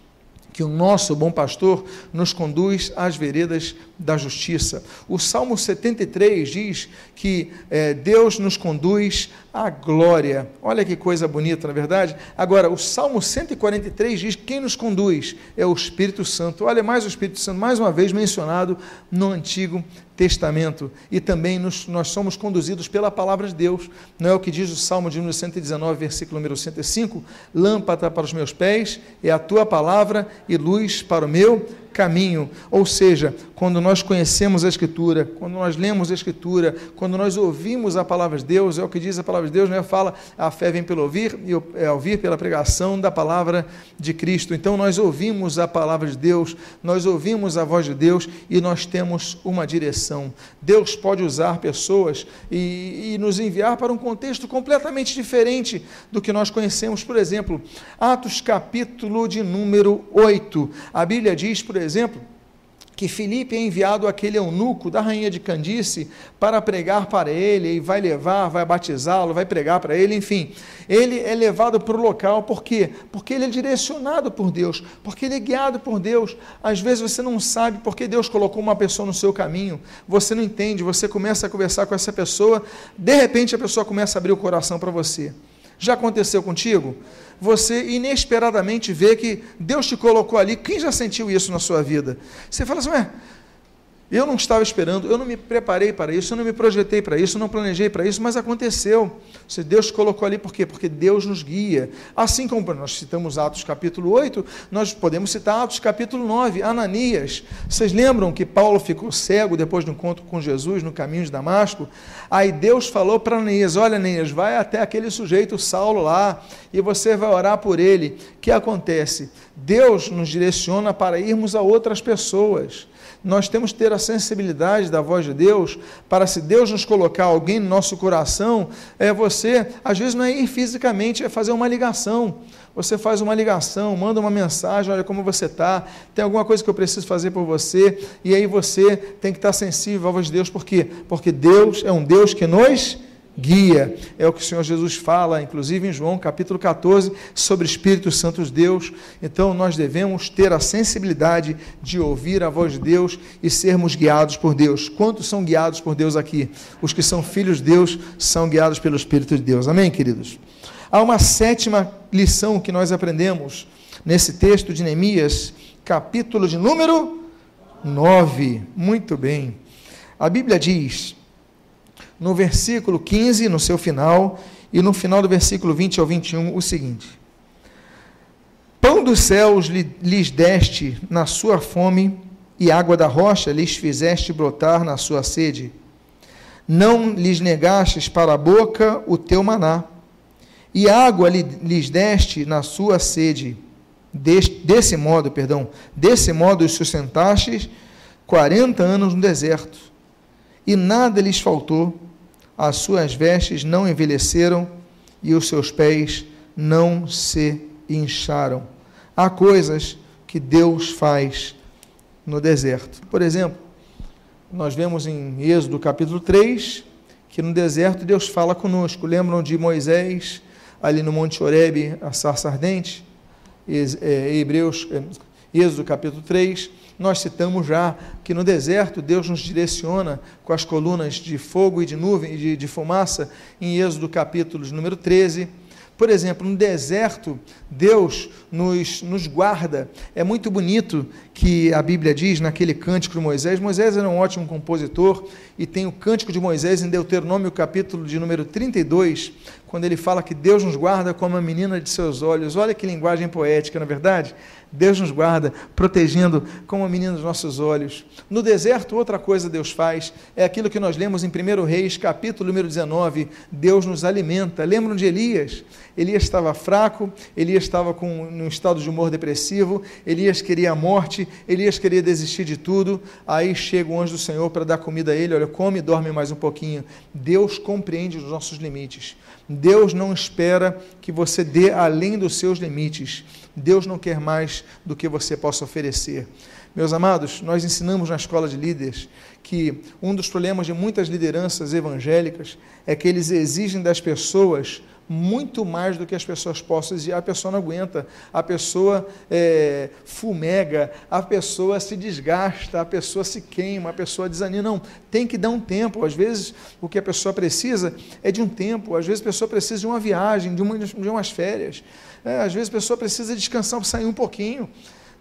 que o nosso bom pastor nos conduz às veredas da justiça. O Salmo 73 diz que é, Deus nos conduz à glória. Olha que coisa bonita, na é verdade? Agora, o Salmo 143 diz que quem nos conduz é o Espírito Santo. Olha mais o Espírito Santo, mais uma vez mencionado no Antigo Testamento. E também nos, nós somos conduzidos pela palavra de Deus. Não é o que diz o Salmo de número 119, versículo número 105? Lâmpada para os meus pés é a tua palavra e luz para o meu caminho. Ou seja, quando nós conhecemos a Escritura, quando nós lemos a Escritura, quando nós ouvimos a palavra de Deus, é o que diz a palavra de Deus, né? fala, a fé vem pelo ouvir e é ouvir pela pregação da palavra de Cristo. Então nós ouvimos a palavra de Deus, nós ouvimos a voz de Deus e nós temos uma direção. Deus pode usar pessoas e, e nos enviar para um contexto completamente diferente do que nós conhecemos. Por exemplo, Atos capítulo de número 8. A Bíblia diz, por exemplo, que Filipe é enviado aquele eunuco da rainha de Candice para pregar para ele, e vai levar, vai batizá-lo, vai pregar para ele, enfim. Ele é levado para o local, por quê? Porque ele é direcionado por Deus, porque ele é guiado por Deus. Às vezes você não sabe porque Deus colocou uma pessoa no seu caminho, você não entende, você começa a conversar com essa pessoa, de repente a pessoa começa a abrir o coração para você. Já aconteceu contigo? Você inesperadamente vê que Deus te colocou ali. Quem já sentiu isso na sua vida? Você fala assim, ué, eu não estava esperando, eu não me preparei para isso, eu não me projetei para isso, eu não planejei para isso, mas aconteceu. Se Deus colocou ali, por quê? Porque Deus nos guia. Assim como nós citamos Atos capítulo 8, nós podemos citar Atos capítulo 9, Ananias. Vocês lembram que Paulo ficou cego depois do encontro com Jesus no caminho de Damasco? Aí Deus falou para Ananias: Olha, Ananias, vai até aquele sujeito Saulo lá e você vai orar por ele. O que acontece? Deus nos direciona para irmos a outras pessoas nós temos que ter a sensibilidade da voz de Deus para se Deus nos colocar alguém no nosso coração, é você, às vezes não é ir fisicamente, é fazer uma ligação. Você faz uma ligação, manda uma mensagem, olha como você está, tem alguma coisa que eu preciso fazer por você, e aí você tem que estar sensível à voz de Deus, por quê? Porque Deus é um Deus que nos guia. É o que o Senhor Jesus fala, inclusive em João capítulo 14, sobre Espírito Santo de Deus. Então nós devemos ter a sensibilidade de ouvir a voz de Deus e sermos guiados por Deus. Quantos são guiados por Deus aqui? Os que são filhos de Deus são guiados pelo Espírito de Deus. Amém, queridos? Há uma sétima lição que nós aprendemos nesse texto de Neemias, capítulo de número 9. Muito bem. A Bíblia diz: no versículo 15, no seu final, e no final do versículo 20 ao 21, o seguinte: Pão dos céus lhes deste na sua fome, e água da rocha lhes fizeste brotar na sua sede. Não lhes negastes para a boca o teu maná, e água lhes deste na sua sede. Desse modo, perdão, desse modo os sustentastes quarenta anos no deserto, e nada lhes faltou as suas vestes não envelheceram e os seus pés não se incharam. Há coisas que Deus faz no deserto. Por exemplo, nós vemos em Êxodo capítulo 3 que no deserto Deus fala conosco. Lembram de Moisés ali no Monte Horebe, a sarça ardente? É, Hebreus, é, Êxodo capítulo 3 nós citamos já que no deserto Deus nos direciona com as colunas de fogo e de nuvem e de, de fumaça, em Êxodo capítulo número 13. Por exemplo, no deserto, Deus nos, nos guarda. É muito bonito que a Bíblia diz naquele cântico de Moisés. Moisés era um ótimo compositor e tem o cântico de Moisés em Deuteronômio, capítulo de número 32, quando ele fala que Deus nos guarda como a menina de seus olhos. Olha que linguagem poética, na é verdade? Deus nos guarda, protegendo como a menina dos nossos olhos. No deserto, outra coisa Deus faz, é aquilo que nós lemos em 1 Reis, capítulo número 19, Deus nos alimenta. Lembram de Elias? Elias estava fraco, Elias estava com um estado de humor depressivo, Elias queria a morte, Elias queria desistir de tudo. Aí chega o anjo do Senhor para dar comida a ele, olha, come e dorme mais um pouquinho. Deus compreende os nossos limites. Deus não espera que você dê além dos seus limites. Deus não quer mais do que você possa oferecer. Meus amados, nós ensinamos na escola de líderes que um dos problemas de muitas lideranças evangélicas é que eles exigem das pessoas muito mais do que as pessoas possam exigir. A pessoa não aguenta, a pessoa é, fumega, a pessoa se desgasta, a pessoa se queima, a pessoa desanima. Não, tem que dar um tempo. Às vezes, o que a pessoa precisa é de um tempo, às vezes, a pessoa precisa de uma viagem, de, uma, de umas férias. É, às vezes, a pessoa precisa descansar para sair um pouquinho.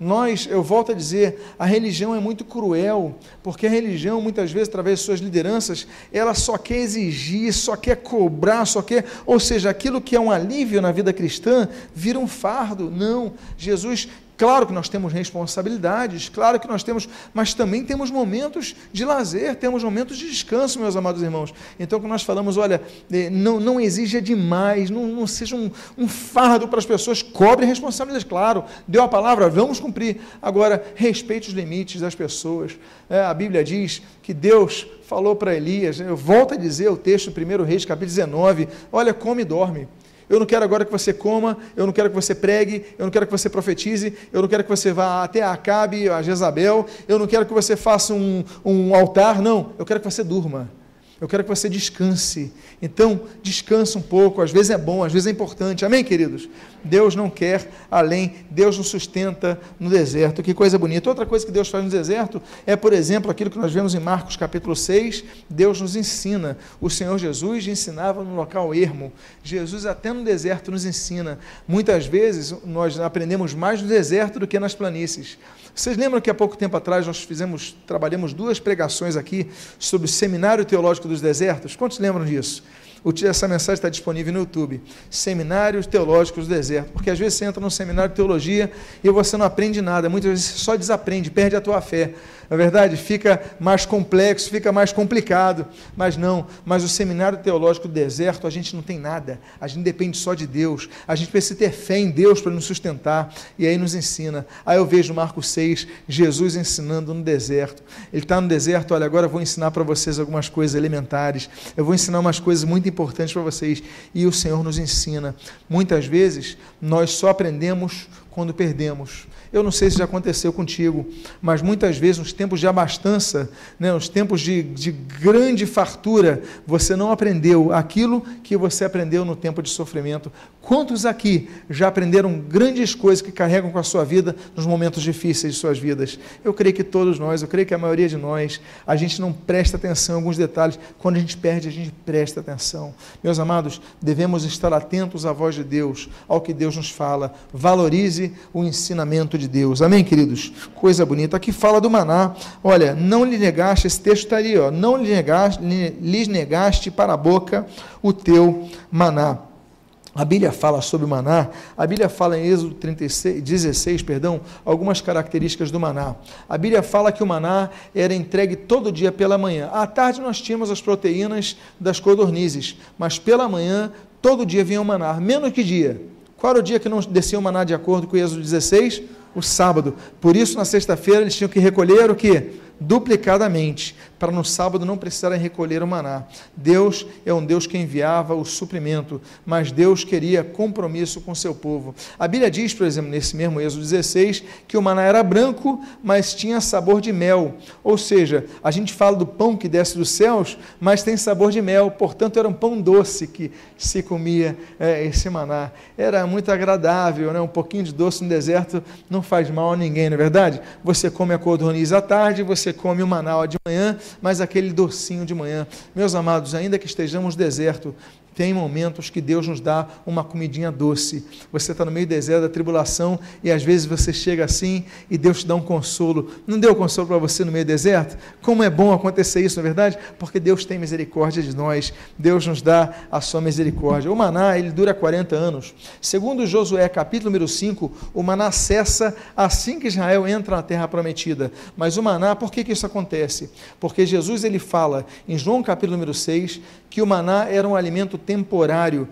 Nós, eu volto a dizer, a religião é muito cruel, porque a religião, muitas vezes, através de suas lideranças, ela só quer exigir, só quer cobrar, só quer, ou seja, aquilo que é um alívio na vida cristã, vira um fardo. Não, Jesus Claro que nós temos responsabilidades, claro que nós temos, mas também temos momentos de lazer, temos momentos de descanso, meus amados irmãos. Então, quando nós falamos, olha, eh, não, não exija demais, não, não seja um, um fardo para as pessoas, cobre responsabilidades, claro, deu a palavra, vamos cumprir. Agora, respeite os limites das pessoas. É, a Bíblia diz que Deus falou para Elias, eu volto a dizer o texto, 1 Reis, capítulo 19, olha, come e dorme. Eu não quero agora que você coma, eu não quero que você pregue, eu não quero que você profetize, eu não quero que você vá até a Acabe, a Jezabel, eu não quero que você faça um, um altar, não, eu quero que você durma. Eu quero que você descanse. Então, descanse um pouco. Às vezes é bom, às vezes é importante. Amém, queridos? Deus não quer além, Deus nos sustenta no deserto. Que coisa bonita. Outra coisa que Deus faz no deserto é, por exemplo, aquilo que nós vemos em Marcos capítulo 6. Deus nos ensina. O Senhor Jesus ensinava no local ermo. Jesus, até no deserto, nos ensina. Muitas vezes nós aprendemos mais no deserto do que nas planícies. Vocês lembram que há pouco tempo atrás nós fizemos, trabalhamos duas pregações aqui sobre o Seminário Teológico dos Desertos? Quantos lembram disso? essa mensagem está disponível no YouTube. Seminários Teológicos do Deserto. Porque às vezes você entra num seminário de teologia e você não aprende nada. Muitas vezes você só desaprende, perde a tua fé. Na verdade, fica mais complexo, fica mais complicado. Mas não, mas o seminário teológico do deserto, a gente não tem nada. A gente depende só de Deus. A gente precisa ter fé em Deus para nos sustentar. E aí nos ensina. Aí eu vejo Marcos 6, Jesus ensinando no deserto. Ele está no deserto, olha, agora eu vou ensinar para vocês algumas coisas elementares. Eu vou ensinar umas coisas muito importantes para vocês. E o Senhor nos ensina. Muitas vezes nós só aprendemos quando perdemos. Eu não sei se já aconteceu contigo, mas muitas vezes, nos tempos de abastança, né, nos tempos de, de grande fartura, você não aprendeu aquilo que você aprendeu no tempo de sofrimento. Quantos aqui já aprenderam grandes coisas que carregam com a sua vida nos momentos difíceis de suas vidas? Eu creio que todos nós, eu creio que a maioria de nós, a gente não presta atenção em alguns detalhes. Quando a gente perde, a gente presta atenção. Meus amados, devemos estar atentos à voz de Deus, ao que Deus nos fala. Valorize o ensinamento de Deus. Amém, queridos? Coisa bonita. Aqui fala do maná. Olha, não lhe negaste, esse texto está ali, ó, não lhe negaste, lhes negaste para a boca o teu maná. A Bíblia fala sobre o maná, a Bíblia fala em Êxodo 36, 16, perdão, algumas características do maná. A Bíblia fala que o maná era entregue todo dia pela manhã. À tarde nós tínhamos as proteínas das codornizes, mas pela manhã, todo dia vinha o maná, menos que dia. Qual era o dia que não descia o maná de acordo com Êxodo 16? O sábado. Por isso, na sexta-feira, eles tinham que recolher o que? duplicadamente, para no sábado não precisarem recolher o maná. Deus é um Deus que enviava o suprimento, mas Deus queria compromisso com seu povo. A Bíblia diz, por exemplo, nesse mesmo Êxodo 16, que o maná era branco, mas tinha sabor de mel. Ou seja, a gente fala do pão que desce dos céus, mas tem sabor de mel, portanto era um pão doce que se comia é, esse maná. Era muito agradável, né? um pouquinho de doce no deserto não faz mal a ninguém, não é verdade? Você come a codorniz à tarde, você come o maná de manhã, mas aquele docinho de manhã. Meus amados, ainda que estejamos deserto, tem momentos que Deus nos dá uma comidinha doce. Você está no meio do deserto da tribulação e às vezes você chega assim e Deus te dá um consolo. Não deu consolo para você no meio do deserto? Como é bom acontecer isso, na é verdade? Porque Deus tem misericórdia de nós. Deus nos dá a sua misericórdia. O maná, ele dura 40 anos. Segundo Josué, capítulo número 5, o maná cessa assim que Israel entra na terra prometida. Mas o maná, por que, que isso acontece? Porque Jesus ele fala em João capítulo número 6 que o maná era um alimento temporário.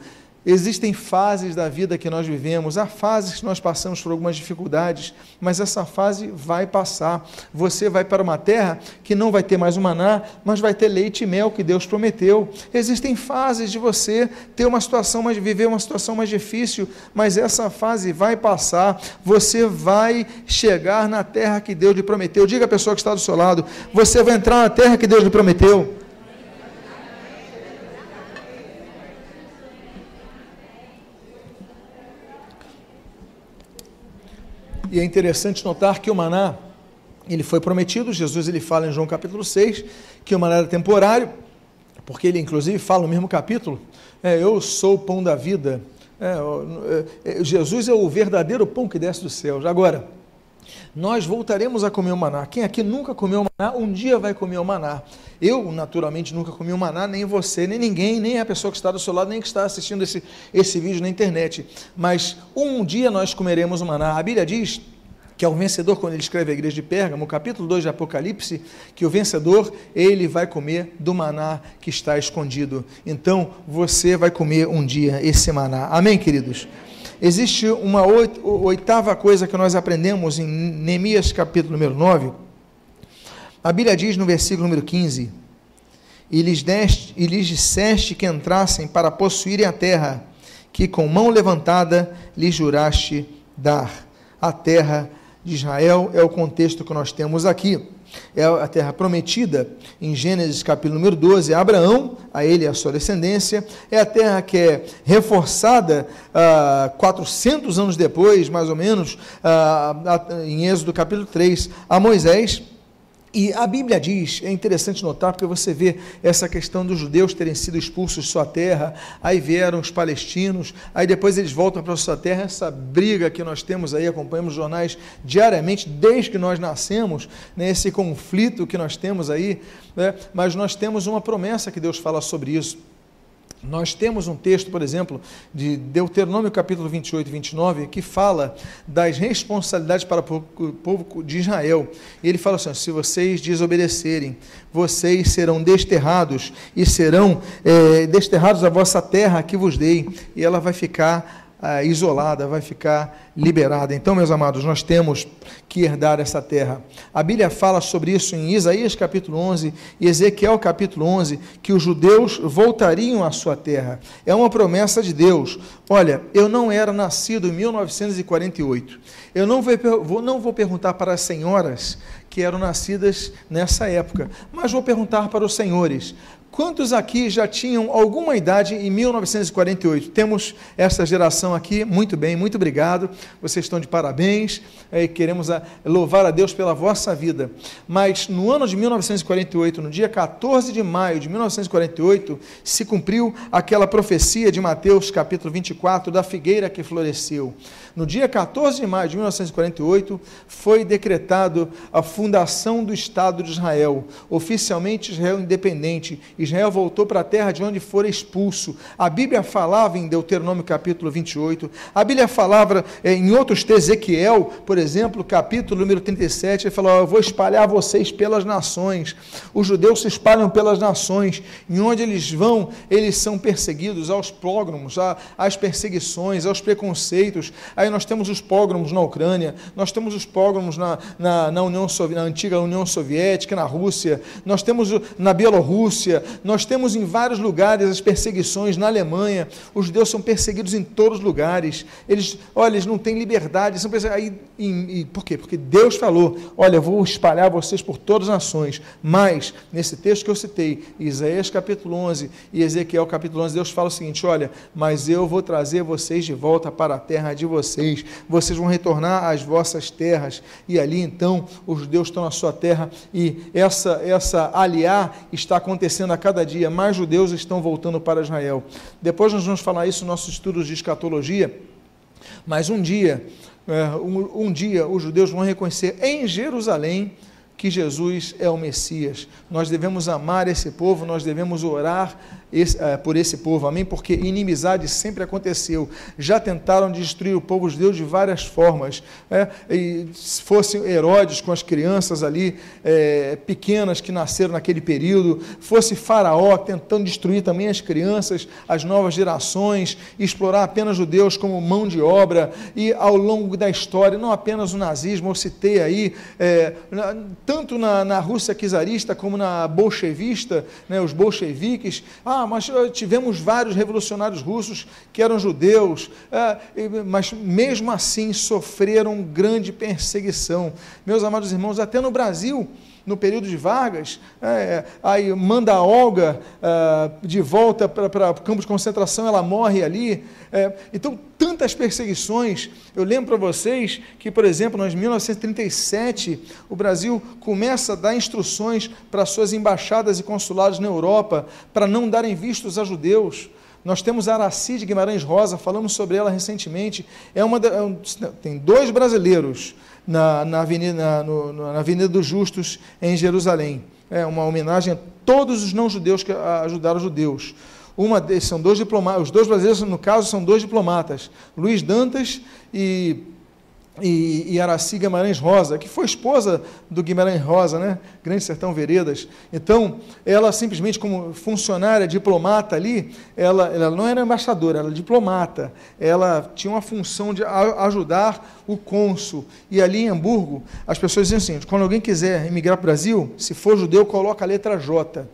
Existem fases da vida que nós vivemos, há fases que nós passamos por algumas dificuldades, mas essa fase vai passar. Você vai para uma terra que não vai ter mais o maná, mas vai ter leite e mel que Deus prometeu. Existem fases de você ter uma situação mais viver uma situação mais difícil, mas essa fase vai passar. Você vai chegar na terra que Deus lhe prometeu. Diga à pessoa que está do seu lado, você vai entrar na terra que Deus lhe prometeu. E é interessante notar que o maná, ele foi prometido, Jesus ele fala em João capítulo 6, que o maná era temporário, porque ele inclusive fala no mesmo capítulo, é, eu sou o pão da vida, é, é, Jesus é o verdadeiro pão que desce dos céus. Agora, nós voltaremos a comer o maná. Quem aqui nunca comeu maná, um dia vai comer o maná. Eu, naturalmente, nunca comi o maná, nem você, nem ninguém, nem a pessoa que está do seu lado, nem que está assistindo esse, esse vídeo na internet. Mas um dia nós comeremos o maná. A Bíblia diz que é o vencedor, quando ele escreve a igreja de Pérgamo, capítulo 2 de Apocalipse, que o vencedor, ele vai comer do maná que está escondido. Então, você vai comer um dia esse maná. Amém, queridos? Existe uma oitava coisa que nós aprendemos em Neemias capítulo número 9. A Bíblia diz no versículo número 15: E lhes, deste, e lhes disseste que entrassem para possuírem a terra, que com mão levantada lhes juraste dar. A terra de Israel é o contexto que nós temos aqui. É a terra prometida, em Gênesis capítulo número 12, a Abraão, a ele e a sua descendência. É a terra que é reforçada ah, 400 anos depois, mais ou menos, ah, em Êxodo capítulo 3, a Moisés e a Bíblia diz, é interessante notar, porque você vê essa questão dos judeus terem sido expulsos de sua terra, aí vieram os palestinos, aí depois eles voltam para a sua terra, essa briga que nós temos aí, acompanhamos jornais diariamente, desde que nós nascemos, né, esse conflito que nós temos aí, né, mas nós temos uma promessa que Deus fala sobre isso. Nós temos um texto, por exemplo, de Deuteronômio capítulo 28 e 29, que fala das responsabilidades para o povo de Israel. Ele fala assim: se vocês desobedecerem, vocês serão desterrados e serão é, desterrados da vossa terra que vos dei, e ela vai ficar ah, isolada, vai ficar liberada. Então, meus amados, nós temos que herdar essa terra. A Bíblia fala sobre isso em Isaías capítulo 11 e Ezequiel capítulo 11, que os judeus voltariam à sua terra. É uma promessa de Deus. Olha, eu não era nascido em 1948. Eu não vou, não vou perguntar para as senhoras que eram nascidas nessa época, mas vou perguntar para os senhores: Quantos aqui já tinham alguma idade em 1948? Temos essa geração aqui, muito bem, muito obrigado. Vocês estão de parabéns e queremos louvar a Deus pela vossa vida. Mas no ano de 1948, no dia 14 de maio de 1948, se cumpriu aquela profecia de Mateus, capítulo 24, da figueira que floresceu. No dia 14 de maio de 1948, foi decretado a fundação do Estado de Israel, oficialmente Israel independente. Israel voltou para a terra de onde fora expulso. A Bíblia falava em Deuteronômio capítulo 28, a Bíblia falava eh, em outros textos, Ezequiel, por exemplo, capítulo número 37, ele falou: Eu vou espalhar vocês pelas nações. Os judeus se espalham pelas nações, em onde eles vão, eles são perseguidos aos prógromos, às perseguições, aos preconceitos, Aí nós temos os pogromos na Ucrânia, nós temos os pogromos na, na, na, União na antiga União Soviética, na Rússia, nós temos na Bielorrússia, nós temos em vários lugares as perseguições na Alemanha. Os judeus são perseguidos em todos os lugares. Eles, olha, eles não têm liberdade. São aí, e, por quê? Porque Deus falou: olha, eu vou espalhar vocês por todas as nações. Mas, nesse texto que eu citei, Isaías capítulo 11 e Ezequiel capítulo 11, Deus fala o seguinte: olha, mas eu vou trazer vocês de volta para a terra de vocês vocês, vão retornar às vossas terras, e ali então os judeus estão na sua terra, e essa, essa aliar está acontecendo cada dia, mais judeus estão voltando para Israel. Depois nós vamos falar isso nos nossos estudos de escatologia, mas um dia, é, um, um dia os judeus vão reconhecer em Jerusalém que Jesus é o Messias. Nós devemos amar esse povo, nós devemos orar por esse povo, amém? Porque inimizade sempre aconteceu. Já tentaram destruir o povo de Deus de várias formas. É, e se fossem Herodes com as crianças ali é, pequenas que nasceram naquele período, fosse Faraó tentando destruir também as crianças, as novas gerações, explorar apenas judeus como mão de obra, e ao longo da história, não apenas o nazismo, eu citei aí, é, tanto na, na Rússia czarista como na bolchevista, né, os bolcheviques, ah, ah, mas eh, tivemos vários revolucionários russos que eram judeus, é, mas mesmo assim sofreram grande perseguição. Meus amados irmãos, até no Brasil, no período de Vargas, é, aí manda a Olga é, de volta para o campo de concentração, ela morre ali. É, então, tantas perseguições. Eu lembro para vocês que, por exemplo, em 1937, o Brasil começa a dar instruções para suas embaixadas e consulados na Europa para não darem vistos a judeus. Nós temos a Araci de Guimarães Rosa, falamos sobre ela recentemente. É uma, é tem dois brasileiros na, na, avenida, na, no, na Avenida dos Justos, em Jerusalém. É uma homenagem a todos os não-judeus que ajudaram os judeus. Uma são dois diplomatas, os dois brasileiros, no caso, são dois diplomatas, Luiz Dantas e e, e Araci Guimarães Rosa, que foi esposa do Guimarães Rosa, né? Grande Sertão Veredas. Então, ela simplesmente como funcionária, diplomata ali, ela, ela não era embaixadora, ela era diplomata. Ela tinha uma função de ajudar o cônsul. E ali em Hamburgo, as pessoas diziam assim, quando alguém quiser emigrar para o Brasil, se for judeu, coloca a letra J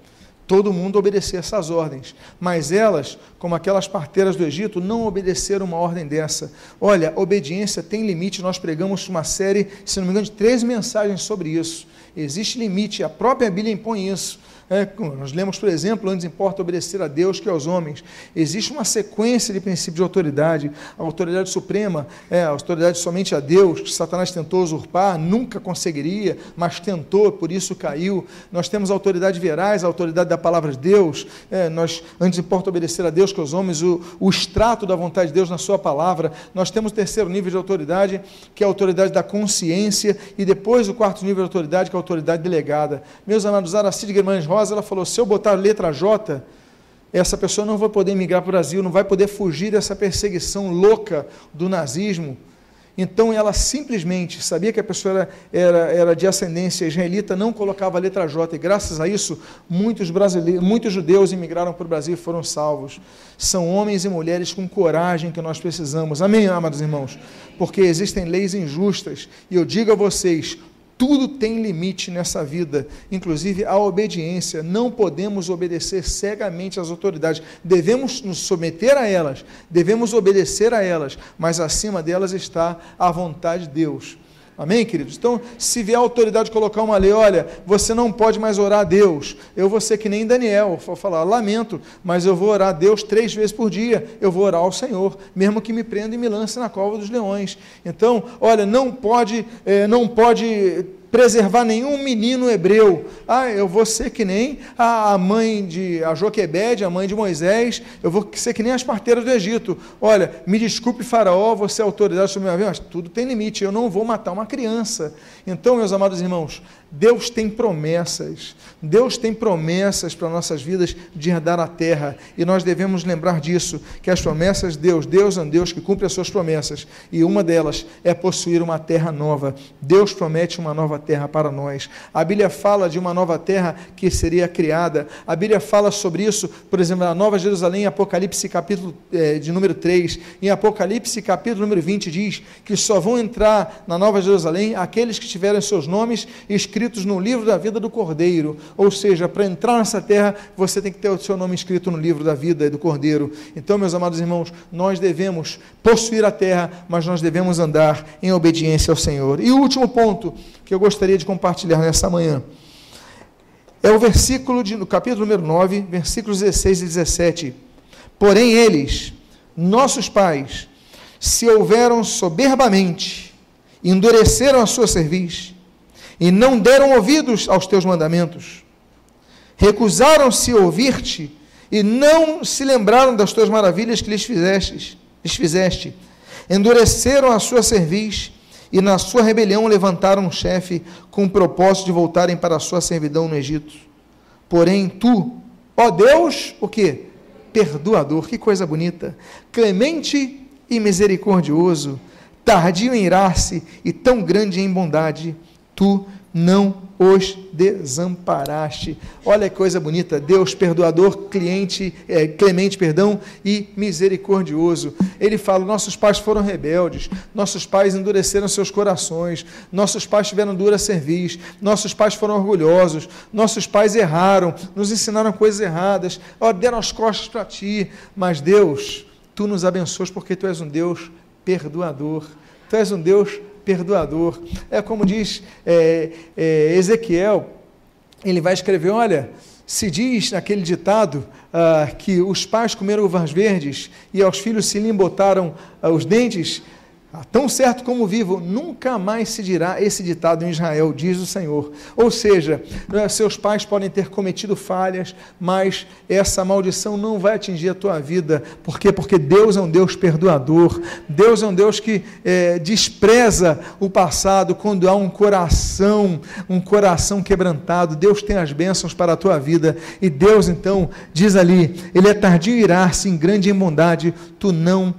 todo mundo obedecer essas ordens. Mas elas, como aquelas parteiras do Egito, não obedeceram uma ordem dessa. Olha, obediência tem limite. Nós pregamos uma série, se não me engano, de três mensagens sobre isso. Existe limite, a própria Bíblia impõe isso. É, nós lemos, por exemplo, antes importa obedecer a Deus que aos homens. Existe uma sequência de princípios de autoridade. A autoridade suprema é a autoridade somente a Deus, que Satanás tentou usurpar, nunca conseguiria, mas tentou, por isso caiu. Nós temos a autoridade verais, a autoridade da palavra de Deus. É, nós, antes importa obedecer a Deus que aos homens, o, o extrato da vontade de Deus na sua palavra. Nós temos o terceiro nível de autoridade, que é a autoridade da consciência, e depois o quarto nível de autoridade, que é a autoridade delegada. Meus amados, Aracide Guimarães Rosa, ela falou: se eu botar a letra J, essa pessoa não vai poder migrar para o Brasil, não vai poder fugir dessa perseguição louca do nazismo. Então ela simplesmente sabia que a pessoa era, era, era, de ascendência israelita, não colocava a letra J, e graças a isso muitos brasileiros, muitos judeus imigraram para o Brasil e foram salvos. São homens e mulheres com coragem que nós precisamos. Amém, amados irmãos? Porque existem leis injustas, e eu digo a vocês: tudo tem limite nessa vida, inclusive a obediência. Não podemos obedecer cegamente às autoridades. Devemos nos submeter a elas, devemos obedecer a elas, mas acima delas está a vontade de Deus. Amém, queridos? Então, se vier a autoridade colocar uma lei, olha, você não pode mais orar a Deus, eu vou ser que nem Daniel, vou falar, lamento, mas eu vou orar a Deus três vezes por dia, eu vou orar ao Senhor, mesmo que me prenda e me lance na cova dos leões. Então, olha, não pode, eh, não pode preservar nenhum menino hebreu. Ah, eu vou ser que nem a mãe de a Joquebede, a mãe de Moisés, eu vou ser que nem as parteiras do Egito. Olha, me desculpe, Faraó, você é autoridade sobre minha vida, mas tudo tem limite, eu não vou matar uma criança. Então, meus amados irmãos, Deus tem promessas, Deus tem promessas para nossas vidas de herdar a terra, e nós devemos lembrar disso, que as promessas de Deus, Deus é um Deus que cumpre as suas promessas, e uma delas é possuir uma terra nova. Deus promete uma nova terra para nós. A Bíblia fala de uma nova terra que seria criada. A Bíblia fala sobre isso, por exemplo, na Nova Jerusalém, em Apocalipse capítulo eh, de número 3, em Apocalipse capítulo número 20 diz que só vão entrar na Nova Jerusalém aqueles que tiverem seus nomes escritos escritos no livro da vida do Cordeiro. Ou seja, para entrar nessa terra, você tem que ter o seu nome escrito no livro da vida do Cordeiro. Então, meus amados irmãos, nós devemos possuir a terra, mas nós devemos andar em obediência ao Senhor. E o último ponto que eu gostaria de compartilhar nessa manhã é o versículo de, no capítulo número 9, versículos 16 e 17. Porém, eles, nossos pais, se houveram soberbamente, endureceram a sua cerviz, e não deram ouvidos aos teus mandamentos. Recusaram-se a ouvir-te e não se lembraram das tuas maravilhas que lhes fizeste, lhes fizeste. Endureceram a sua cerviz e na sua rebelião levantaram um chefe com o propósito de voltarem para a sua servidão no Egito. Porém, tu, ó Deus, o que? Perdoador, que coisa bonita, clemente e misericordioso, tardio em irar-se e tão grande em bondade, tu não os desamparaste. Olha que coisa bonita, Deus perdoador, cliente, é, clemente, perdão, e misericordioso. Ele fala: nossos pais foram rebeldes, nossos pais endureceram seus corações, nossos pais tiveram dura cerviz, nossos pais foram orgulhosos, nossos pais erraram, nos ensinaram coisas erradas, ó, deram as costas para ti, mas Deus, tu nos abençoas porque tu és um Deus perdoador, tu és um Deus perdoador. É como diz é, é, Ezequiel, ele vai escrever: olha, se diz naquele ditado ah, que os pais comeram uvas verdes e aos filhos se lhe embotaram ah, os dentes, tão certo como vivo, nunca mais se dirá esse ditado em Israel, diz o Senhor. Ou seja, eh, seus pais podem ter cometido falhas, mas essa maldição não vai atingir a tua vida. Por quê? Porque Deus é um Deus perdoador. Deus é um Deus que é, despreza o passado quando há um coração, um coração quebrantado. Deus tem as bênçãos para a tua vida. E Deus, então, diz ali: Ele é tardio irar-se em grande em bondade, tu não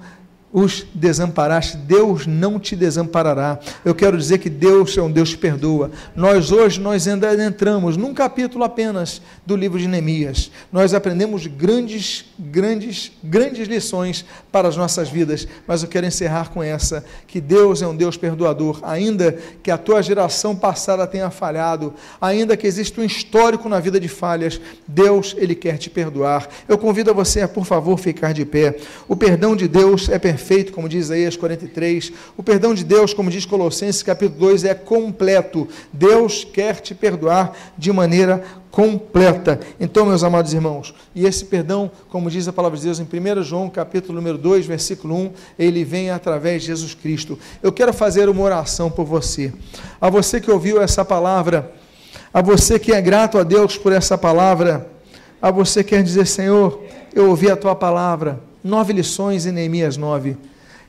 os desamparaste. Deus não te desamparará. Eu quero dizer que Deus é um Deus que perdoa. Nós hoje nós ainda entramos num capítulo apenas do livro de Neemias. Nós aprendemos grandes, grandes, grandes lições para as nossas vidas, mas eu quero encerrar com essa, que Deus é um Deus perdoador, ainda que a tua geração passada tenha falhado, ainda que exista um histórico na vida de falhas, Deus, ele quer te perdoar. Eu convido a você a, por favor, ficar de pé. O perdão de Deus é perfeito, como diz Isaías 43. O perdão de Deus, como diz Colossenses capítulo 2, é completo. Deus quer te perdoar de maneira completa. Então, meus amados irmãos, e esse perdão, como diz a palavra de Deus em 1 João, capítulo número 2, versículo 1, ele vem através de Jesus Cristo. Eu quero fazer uma oração por você. A você que ouviu essa palavra, a você que é grato a Deus por essa palavra, a você que quer dizer, Senhor, eu ouvi a tua palavra. Nove lições em Neemias 9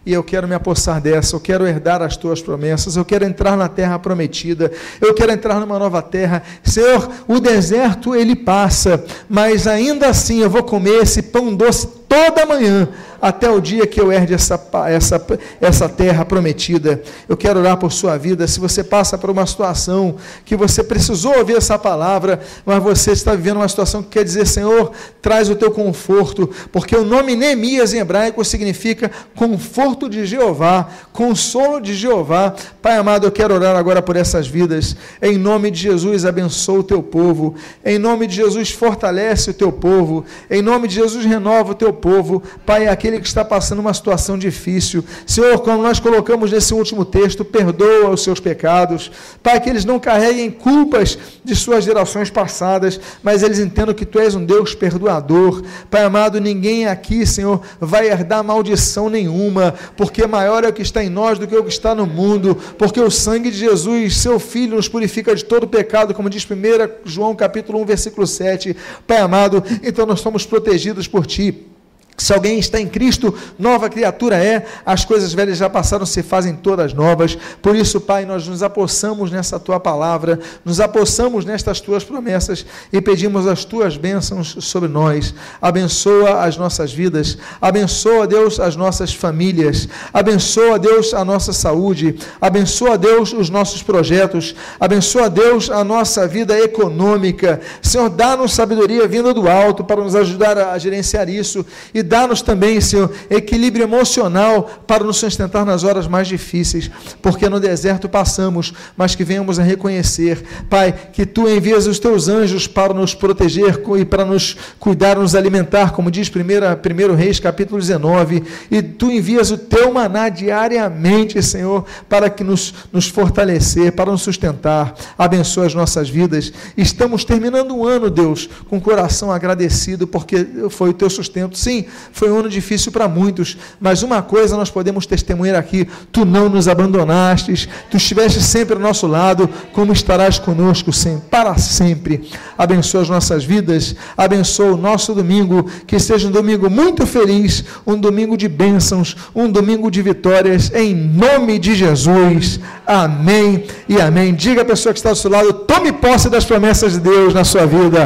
e eu quero me apossar dessa, eu quero herdar as tuas promessas, eu quero entrar na terra prometida, eu quero entrar numa nova terra. Senhor, o deserto ele passa, mas ainda assim eu vou comer esse pão doce toda manhã, até o dia que eu herde essa, essa, essa terra prometida. Eu quero orar por sua vida. Se você passa por uma situação que você precisou ouvir essa palavra, mas você está vivendo uma situação que quer dizer, Senhor, traz o teu conforto, porque o nome Neemias em hebraico significa conforto de Jeová, consolo de Jeová. Pai amado, eu quero orar agora por essas vidas. Em nome de Jesus, abençoa o teu povo. Em nome de Jesus, fortalece o teu povo. Em nome de Jesus, renova o teu povo. Pai, é aquele que está passando uma situação difícil. Senhor, como nós colocamos nesse último texto, perdoa os seus pecados. Pai, que eles não carreguem culpas de suas gerações passadas, mas eles entendam que tu és um Deus perdoador. Pai amado, ninguém aqui, Senhor, vai herdar maldição nenhuma, porque maior é o que está em nós do que o que está no mundo, porque o sangue de Jesus, seu Filho, nos purifica de todo pecado, como diz 1 João capítulo 1, versículo 7. Pai amado, então nós somos protegidos por Ti. Se alguém está em Cristo, nova criatura é, as coisas velhas já passaram, se fazem todas novas. Por isso, Pai, nós nos apossamos nessa tua palavra, nos apossamos nestas tuas promessas e pedimos as tuas bênçãos sobre nós. Abençoa as nossas vidas, abençoa, Deus, as nossas famílias, abençoa, Deus, a nossa saúde, abençoa, Deus, os nossos projetos, abençoa, Deus, a nossa vida econômica. Senhor, dá-nos sabedoria vinda do alto para nos ajudar a gerenciar isso e dá-nos também, Senhor, equilíbrio emocional para nos sustentar nas horas mais difíceis, porque no deserto passamos, mas que venhamos a reconhecer, Pai, que tu envias os teus anjos para nos proteger e para nos cuidar, nos alimentar, como diz 1 Reis, capítulo 19, e tu envias o teu maná diariamente, Senhor, para que nos, nos fortalecer, para nos sustentar. Abençoa as nossas vidas. Estamos terminando um ano, Deus, com o coração agradecido, porque foi o teu sustento. Sim, foi um ano difícil para muitos, mas uma coisa nós podemos testemunhar aqui: tu não nos abandonastes, tu estiveste sempre ao nosso lado, como estarás conosco sempre, para sempre. Abençoa as nossas vidas, abençoa o nosso domingo, que seja um domingo muito feliz, um domingo de bênçãos, um domingo de vitórias, em nome de Jesus. Amém e amém. Diga a pessoa que está ao seu lado: tome posse das promessas de Deus na sua vida.